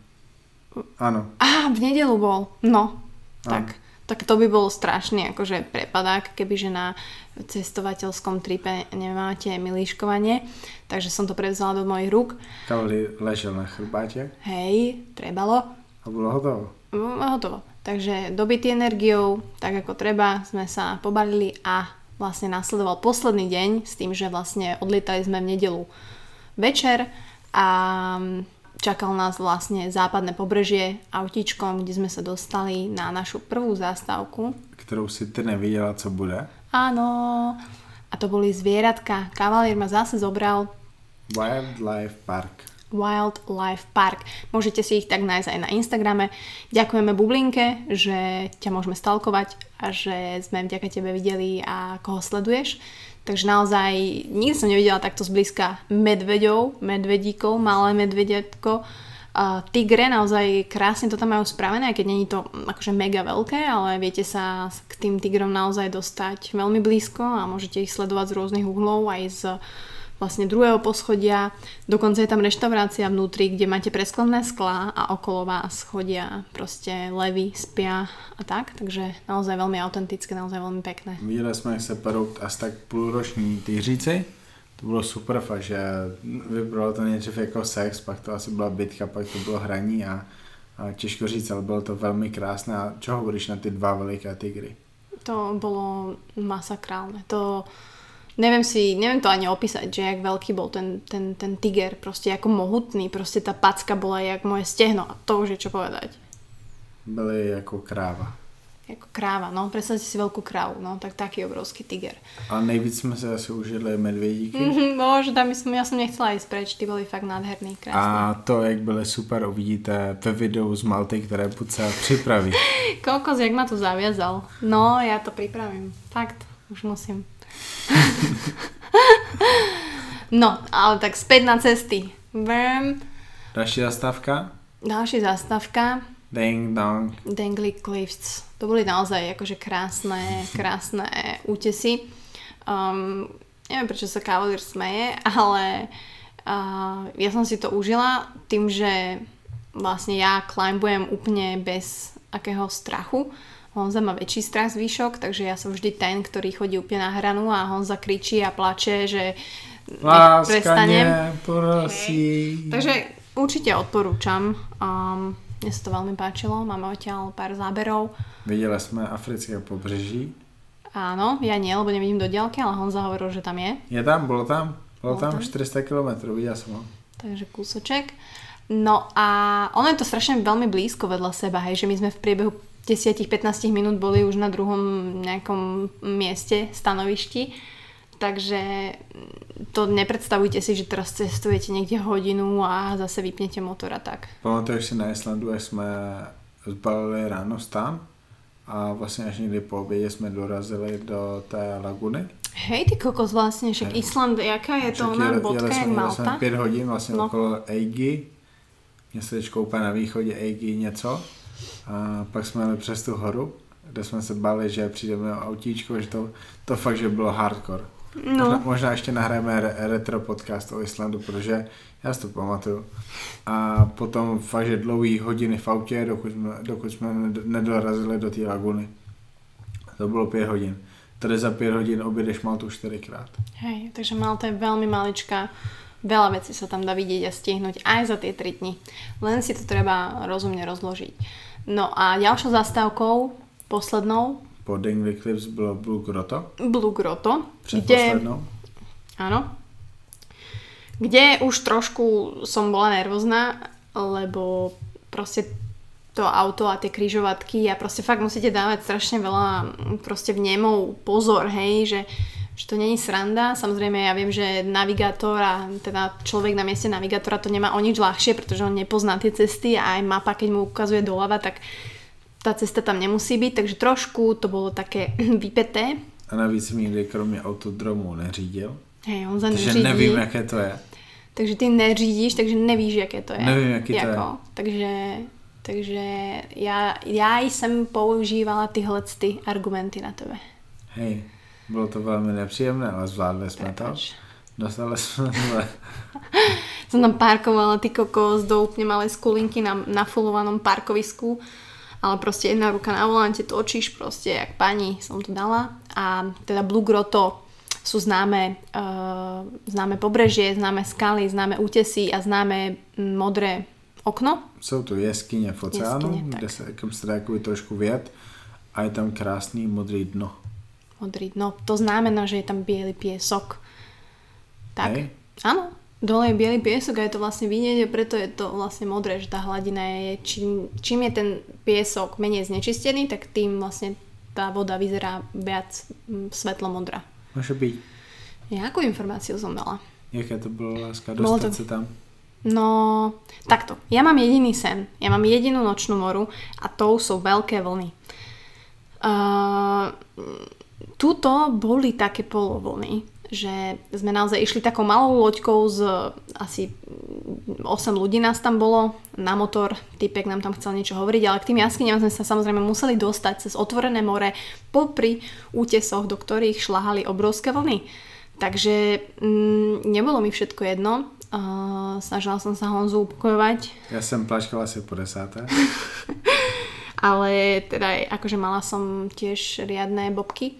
Áno. Á, v nedelu bol. No, tak. Tak to by bol strašný akože prepadák, kebyže na cestovateľskom tripe nemáte milíškovanie. Takže som to prevzala do mojich rúk. Kavali ležel na chrbáte. Hej, trebalo. A bolo hotovo. Hotovo. Takže dobitý energiou, tak ako treba, sme sa pobalili a vlastne nasledoval posledný deň s tým, že vlastne odlietali sme v nedelu večer a čakal nás vlastne západné pobrežie autíčkom, kde sme sa dostali na našu prvú zástavku. Ktorú si ty nevidela, co bude? Áno. A to boli zvieratka. Kavalier ma zase zobral. Wildlife Park. Wildlife Park. Môžete si ich tak nájsť aj na Instagrame. Ďakujeme Bublinke, že ťa môžeme stalkovať a že sme vďaka tebe videli a koho sleduješ. Takže naozaj nikdy som nevidela takto zblízka medveďov, medvedíkov, malé medvediatko. Uh, tigre naozaj krásne to tam majú spravené, aj keď není to akože mega veľké, ale viete sa k tým tigrom naozaj dostať veľmi blízko a môžete ich sledovať z rôznych uhlov aj z vlastne druhého poschodia. Dokonca je tam reštaurácia vnútri, kde máte presklené sklá a okolo vás chodia proste levy, spia a tak. Takže naozaj veľmi autentické, naozaj veľmi pekné. Viděli jsme, se perou asi tak půlroční tyříci. To bylo super fakt, že vypadalo to nejdřív jako sex, pak to asi byla bitka, pak to bylo hraní a, a těžko říct, ale bylo to velmi krásné. A čo hovoríš na ty dva veliké tigry? To bolo masakrálne. To, neviem si, neviem to ani opísať, že jak veľký bol ten, ten, ten tiger, proste ako mohutný, proste tá packa bola jak moje stehno a to už je čo povedať. Byli jako kráva. Ako kráva, no, predstavte si veľkú krávu, no, tak taký obrovský tiger. A nejvíc jsme se asi užili medvědíky. Mhm, Bože, tam som, ja som nechcela ísť preč, ty boli fakt nádherný, krásne. A to, jak byly super, uvidíte ve videu z Malty, které Puca připraví. Kokos, jak ma tu zaviazal. No, ja to pripravím. Fakt, už musím. no, ale tak späť na cesty. Vrm, Další zastávka? ďalšia zastavka. Ding dong. Dangly Cliffs. To boli naozaj akože krásne, krásne útesy. Um, neviem, prečo sa Cavalier smeje, ale uh, ja som si to užila tým, že vlastne ja climbujem úplne bez akého strachu. Honza má väčší strach výšok, takže ja som vždy ten, ktorý chodí úplne na hranu a Honza kričí a plače, že nech prestanem. Láska, prosím. Takže určite odporúčam. Um, mne sa to veľmi páčilo, máme odtiaľ pár záberov. Viděli jsme africké pobřeží. Áno, ja nie, lebo nevidím do diaľky, ale Honza hovoril, že tam je. Je tam, bylo tam? Bylo Bolo tam tam. 400 km, viděl jsem ho. Takže kúsoček. No a ono je to strašne veľmi blízko vedľa seba, hej, že my sme v priebehu 10-15 minút boli už na druhom nejakom mieste, stanovišti. Takže to nepredstavujte si, že teraz cestujete niekde hodinu a zase vypnete motor a tak. Pamatuješ si na Islandu, jak jsme zbalili ráno stan a vlastně až někdy po obědě jsme dorazili do té laguny. Hej, ty kokos vlastne, však Hej. Island, jaká je to ona bodka, jak Malta? pět hodin vlastně No. okolo Eigi, městečko úplně na východě Eigi něco. A pak jsme jeli přes tu horu, kde jsme se bali, že přijdeme o autíčko, že to, to fakt, že bylo hardcore. Možná, No, možná ještě nahráme re- retro podcast o Islandu, protože já si to pamatuju. A potom fakt, že dlouhý hodiny v autě, dokud jsme, dokud jsme ned- nedorazili do té laguny. To bylo pět hodin. Tady za pět hodin objedeš Maltu čtyřikrát. hej, takže Malta je veľmi maličká. Veľa vecí sa tam dá vidieť a stihnúť aj za tie 3 dni. Len si to treba rozumne rozložiť. No a ďalšou zastávkou, poslednou, Po Dingley Cliffs bylo Blue Grotto, Blue Grotto, kde, áno, kde už trošku som bola nervózna, lebo proste to auto a tie kryžovatky a proste fakt musíte dávať strašne veľa proste vnemov pozor, hej, že, že to není sranda. Samozrejme ja viem, že navigátor a teda človek na mieste navigátora to nemá o nič ľahšie, pretože on nepozná tie cesty a aj mapa, keď mu ukazuje doľava, tak tá cesta tam nemusí byť, takže trošku to bolo také vypeté. A navíc nikdy kromě autodromu neřídil, Hej, on za takže nevím, jaké to je. Takže ty neřídíš, takže nevíš, jaké to je. Nevím, jaký to je. Jako, Takže, takže já, já jsem používala tyhle ty argumenty na tebe. Hej, bylo to velmi nepříjemné, ale zvládli jsme to. Dostali jsme se. Som tam parkovala ty kokos do úplne malej skulinky na nafulovanom parkovisku, ale proste jedna ruka na volante, točíš proste jak pani som to dala. A teda Blue Grotto sú známe, uh, známe pobrežie, známe skaly, známe útesy a známe mm, modré okno. Jsou to jeskyně v oceánu, Jeskyně, kde dá jakoby trošku vět a je tam krásný modrý dno. Modrý. No, to znamená, že je tam biely piesok. Tak. Hej? Áno. Dole je biely piesok a je to vlastne vidieť a preto je to vlastne modré, že tá hladina je, čím, čím je ten piesok menej znečistený, tak tým vlastne tá voda vyzerá viac mm, svetlo-modrá. Může být. Jakú informáciu som dala? Jaké to bylo láska Bolo dostat to- se tam? No, takto. Ja mám jediný sen. Ja mám jedinú nočnú moru a to sú veľké vlny. Uh, tuto boli také polovlny, že sme naozaj išli takou malou loďkou z asi 8 ľudí nás tam bolo na motor, typek nám tam chcel niečo hovoriť, ale k tým jaskyniam sme sa samozrejme museli dostať cez otvorené more popri útesoch, do ktorých šľahali obrovské vlny. Takže mm, nebolo mi všetko jedno. Uh, snažila som sa Honzu upokojovať, Já jsem plačkal asi po desáté. ale teda akože mala som tiež riadne bobky.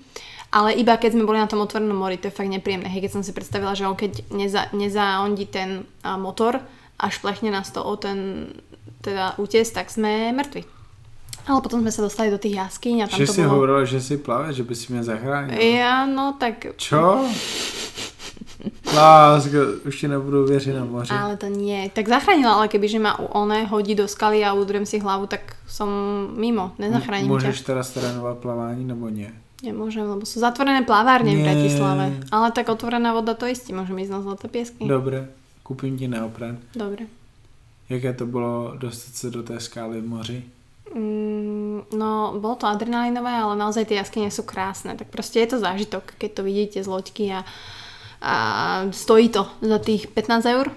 Ale iba keď sme boli na tom otvorenom mori, to je fakt nepríjemné. Hej, keď som si predstavila, že on keď neza, nezaondí ten a, motor a šplechne nás to o ten teda útes, tak sme mŕtvi. Ale potom sme sa dostali do tých jaskyň a tam Že to si bolo... hovorila, že si plave, že by si mě zachránil. Ja, no tak... Čo? Lásko, už ti nebudu věřit na moři. Ale to nie. Tak zachránila, ale keby že ma one hodí do skaly a udrem si hlavu, tak som mimo. Nezachránim Můžeš ťa. teda trénovat plavání nebo nie? Nemôžem, lebo sú zatvorené plávárne v Nie. Bratislave. Ale tak otvorená voda to istí, môžem ísť na zlaté piesky. Dobré, koupím ti neopren. Dobre. Jaké to bylo dostat se do té skály v moři? Mm, no, bolo to adrenalinové, ale naozaj tie jaskyne sú krásne. Tak proste je to zážitok, keď to vidíte z loďky a, a stojí to za tých 15 eur.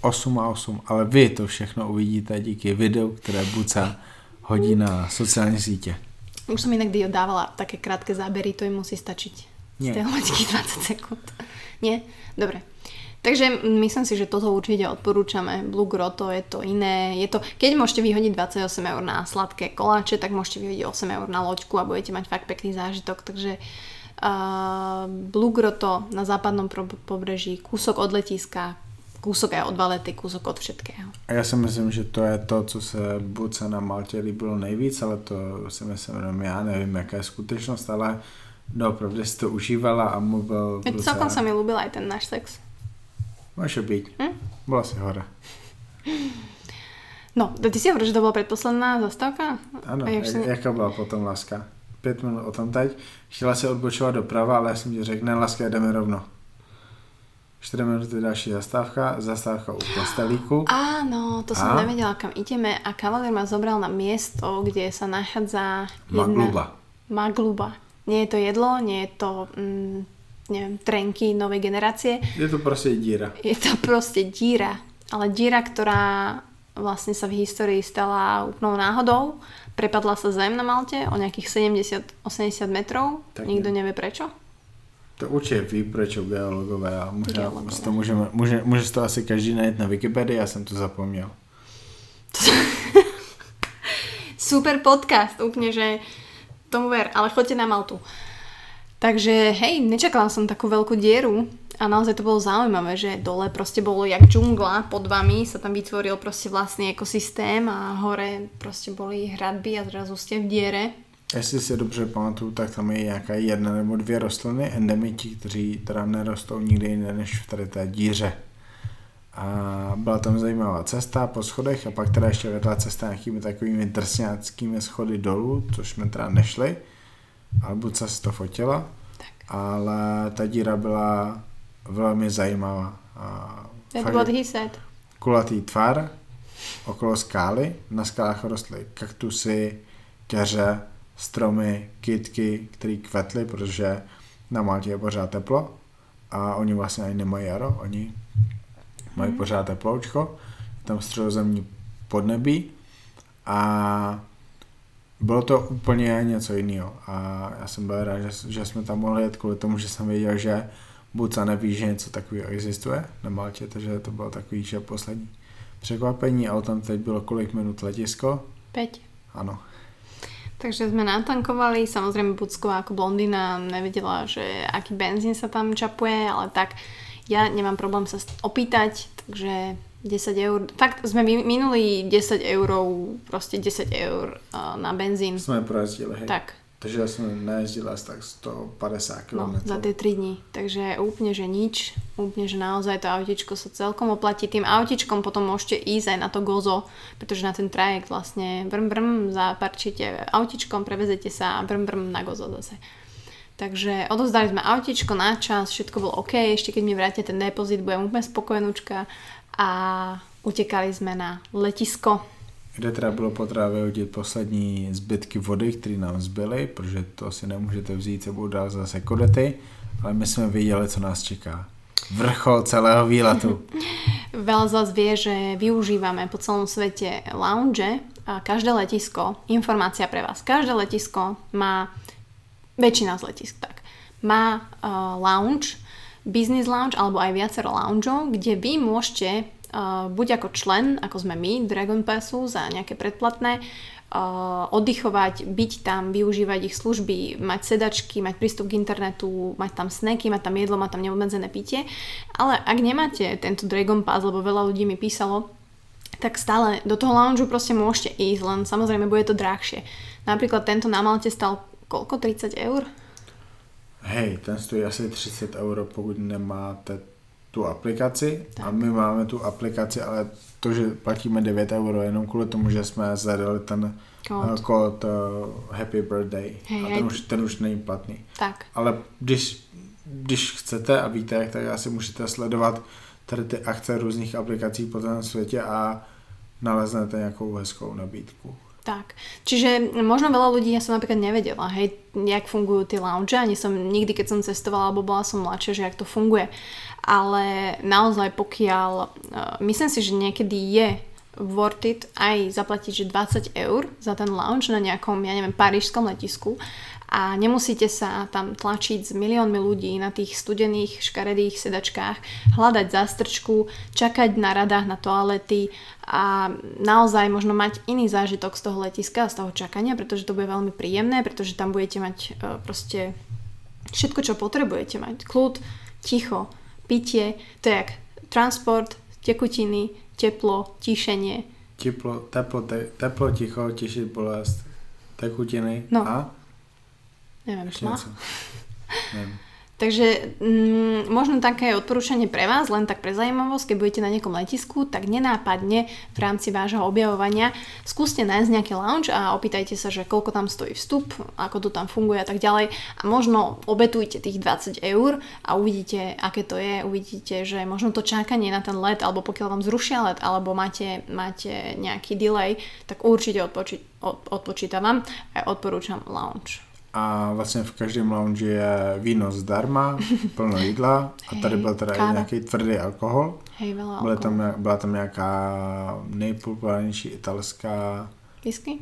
8 a 8, ale vy to všechno uvidíte díky videu, které Buca hodí na sociální sítě. Už som inak dávala také krátke zábery, to im musí stačiť. Nie. Z tej loďky 20 sekúnd. Nie? Dobre. Takže myslím si, že toto určite odporúčame. Blue Grotto je to iné. Je to, keď môžete vyhodiť 28 eur na sladké koláče, tak môžete vyhodiť 8 eur na loďku a budete mať fakt pekný zážitok. Takže Blue Grotto na západnom pobreží, kúsok od letiska, kúsok aj od valety, kúsok od všetkého. A já si myslím, že to je to, co se Buce na Maltě líbilo nejvíc, ale to si myslím já, nevím, jaká je skutečnost, ale doopravdy si to užívala a mluvil Veď celkom sa mi ľúbil aj ten náš sex. Může být. Hm? Byla si hora. No, ty si hovoríš, že to bola predposledná zastávka? Ano, A jak si- jaká byla potom láska? Pět minut o tom teď. Chtěla se odbočovat doprava, ale já jsem ti řekl, ne, láska, jdeme rovno. 4 minuty další zastávka, zastávka u kostelíku. Áno, to som A? nevedela, kam ideme a kavalér ma zobral na miesto, kde sa nachádza Magluba. Magluba. Nie je to jedlo, nie je to, mm, neviem, trenky novej generácie. Je to prostě díra. Je to proste díra. Ale díra, ktorá vlastne sa v histórii stala úplnou náhodou. Prepadla sa zem na Malte o nejakých 70-80 metrov. Tak Nikto ne. nevie prečo. To určitě ví, proč geologové a možná Geologové. to můžeme, může, může to asi každý najít na Wikipedii, já jsem to zapomněl. Super podcast, úplne, že tomu ver, ale choďte na Maltu. Takže hej, nečakala som takú veľkú dieru a naozaj to bolo zaujímavé, že dole proste bolo jak džungla, pod vami sa tam vytvoril proste vlastný ekosystém a hore proste boli hradby a zrazu ste v diere. Jestli si dobře pamatuju, tak tam je nějaká jedna nebo dvě rostliny, endemiti, kteří teda nerostou nikde jinde než v tady té díře. A byla tam zajímavá cesta po schodech a pak teda ještě vedla cesta nějakými takovými drsňáckými schody dolů, což jsme teda nešli, ale Buca si to fotila, Tak. ale ta díra byla velmi zajímavá. Fakt what he said. kulatý tvar, okolo skály, na skálách rostly kaktusy, keře, stromy, kytky, které kvetly, protože na Maltě je pořád teplo a oni vlastně ani nemají jaro, oni mají Mhm. pořád teploučko, tam středozemní podnebí a bylo to úplně něco jiného a já jsem byl rád, že, že jsme tam mohli jet kvůli tomu, že jsem věděl, že Buca neví, že něco takového existuje na Maltě, takže to bylo takový, že poslední překvapení a o tom teď bylo kolik minut letisko, 5. ano. Takže sme natankovali, samozrejme Bucková ako blondína nevedela, že aký benzín sa tam čapuje, ale tak ja nemám problém sa opýtať, takže 10 eur. Fakt sme minuli 10 eur, proste 10 eur na benzín. Sme projezdili, hej. Tak. Takže ja som najezdil asi tak 150 km. No, za tie 3 dní. Takže úplne, že nič. Úplne, že naozaj to autičko sa celkom oplatí. Tým autičkom potom môžete ísť aj na to gozo, pretože na ten trajekt vlastne brm brm zaparčíte autičkom, prevezete sa a brm brm na gozo zase. Takže odozdali sme autičko na čas, všetko bolo OK, ešte keď mi vráte ten depozit, budem úplne spokojnúčka a utekali jsme na letisko. Kde teda bylo potřeba vyhodit poslední zbytky vody, které nám zbyly, protože to si nemůžete vzít sebou dál zase kodety, ale my jsme věděli, co nás čeká. Vrchol celého výletu. Veľa z vás vie, že využívame po celom svete lounge a každé letisko, informácia pre vás, každé letisko má, väčšina z letisk tak, má uh, lounge, business lounge alebo aj viacero loungeov, kde vy môžete buď ako člen, ako sme my, Dragon Passu za nejaké predplatné, oddychovať, byť tam, využívať ich služby, mať sedačky, mať prístup k internetu, mať tam snacky, mať tam jedlo, mať tam neobmedzené pitie. Ale ak nemáte tento Dragon Pass, lebo veľa ľudí mi písalo, tak stále do toho lounge proste môžete ísť, len samozrejme bude to drahšie. Napríklad tento na Malte stal koľko? 30 eur? Hej, ten stojí asi 30 euro, pokud nemáte tu aplikaci tak. a my máme tu aplikaci, ale to, že platíme 9 euro jenom kvůli tomu, že jsme zadali ten kód, kód uh, Happy Birthday hey, a ten už, ten už není platný. Tak. Ale když, když chcete a víte, tak asi můžete sledovat tady ty akce různých aplikací po celém světě a naleznete nějakou hezkou nabídku. Tak, čiže možno veľa ľudí, ja som napríklad nevedela, hej, jak fungujú tie lounge, ani som nikdy, keď som cestovala, alebo bola som mladšia, že jak to funguje. Ale naozaj pokiaľ, uh, myslím si, že niekedy je worth it aj zaplatiť, že 20 eur za ten lounge na nejakom, ja neviem, parížskom letisku a nemusíte sa tam tlačiť s miliónmi ľudí na tých studených, škaredých sedačkách, hľadať zástrčku, čakať na radách na toalety a naozaj možno mať iný zážitok z toho letiska a z toho čakania, pretože to bude veľmi príjemné, pretože tam budete mať uh, proste všetko, čo potrebujete mať. Kľud, ticho, pitie, to je jak transport, tekutiny, teplo, tíšenie. Teplo, teplo, te, teplo ticho, tišiť bolest, tekutiny no. a Neviem, tma. Takže mm, možno také odporúčanie pre vás, len tak pre zaujímavosť, keď budete na nejakom letisku, tak nenápadne v rámci vášho objavovania skúste nájsť nejaký lounge a opýtajte sa, že koľko tam stojí vstup, ako to tam funguje a tak ďalej. A možno obetujte tých 20 eur a uvidíte, aké to je, uvidíte, že možno to čakanie na ten let, alebo pokiaľ vám zrušia let, alebo máte, máte nejaký delay, tak určite odpoči- od, odpočítavam. A odporúčam lounge a vlastně v každém lounge je víno zdarma, plno jídla a tady byl teda i nějaký tvrdý alkohol. Hej, veľa byla tam, byla tam nějaká nejpopulárnější italská whisky?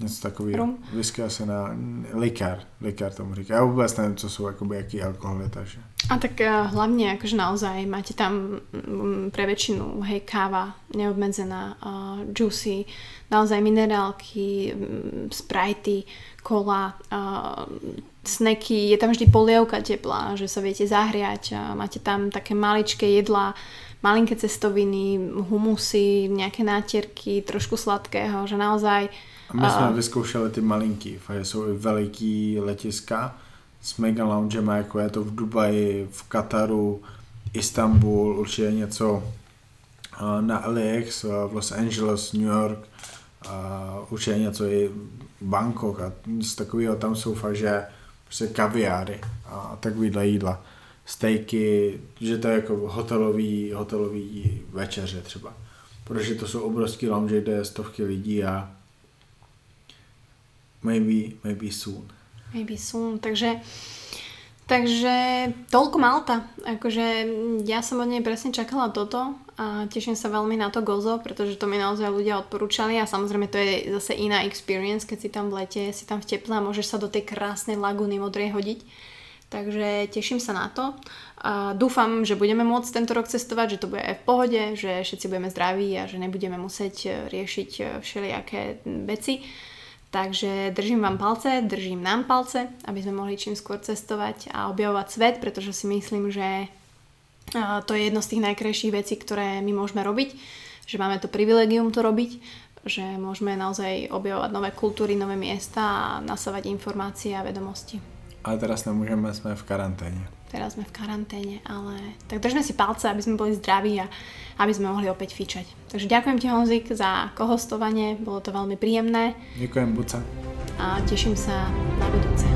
Něco takového. Whisky asi na likér, likér tomu říká. Já vůbec nevím, co jsou jakoby, jaký alkoholy, takže. A tak uh, hlavne akože naozaj máte tam um, pre väčšinu hej káva neobmedzená, uh, juicy, naozaj minerálky, um, sprajty, kola, uh, sneky, je tam vždy polievka teplá, že sa viete zahriať, a máte tam také maličké jedlá, malinké cestoviny, humusy, nejaké nátierky, trošku sladkého, že naozaj... A my jsme uh, vyzkoušeli ty malinký, fakt jsou i veliký letiska s mega loungema, jako je to v Dubaji, v Kataru, Istanbul, určitě něco na LAX, v Los Angeles, New York, a určitě něco i Bangkok a z takového tam jsou fakt, že prostě kaviáry a takovýhle jídla. Stejky, že to je jako hotelový, hotelový večeře třeba. Protože to jsou obrovský lounge, kde je stovky lidí a maybe, maybe soon. Maybe soon, takže Takže toľko Malta. Akože ja som od nej presne čakala toto a teším sa veľmi na to Gozo, pretože to mi naozaj ľudia odporúčali a samozrejme to je zase iná experience, keď si tam v lete, si tam v teple a môžeš sa do tej krásnej lagúny modrej hodiť. Takže teším sa na to. A dúfam, že budeme môcť tento rok cestovať, že to bude aj v pohode, že všetci budeme zdraví a že nebudeme musieť riešiť všelijaké veci. Takže držím vám palce, držím nám palce, aby sme mohli čím skôr cestovať a objavovať svet, pretože si myslím, že to je jedno z tých najkrajších vecí, ktoré my môžeme robiť že máme to privilegium to robiť, že môžeme naozaj objavovať nové kultúry, nové miesta a nasávať informácie a vedomosti. Ale teraz nemôžeme, sme v karanténe. Teraz sme v karanténe, ale tak držme si palce, aby sme boli zdraví a aby sme mohli opäť fičať. Takže ďakujem ti Honzik za kohostovanie, bolo to veľmi príjemné. Ďakujem Buca. A teším sa na budúce.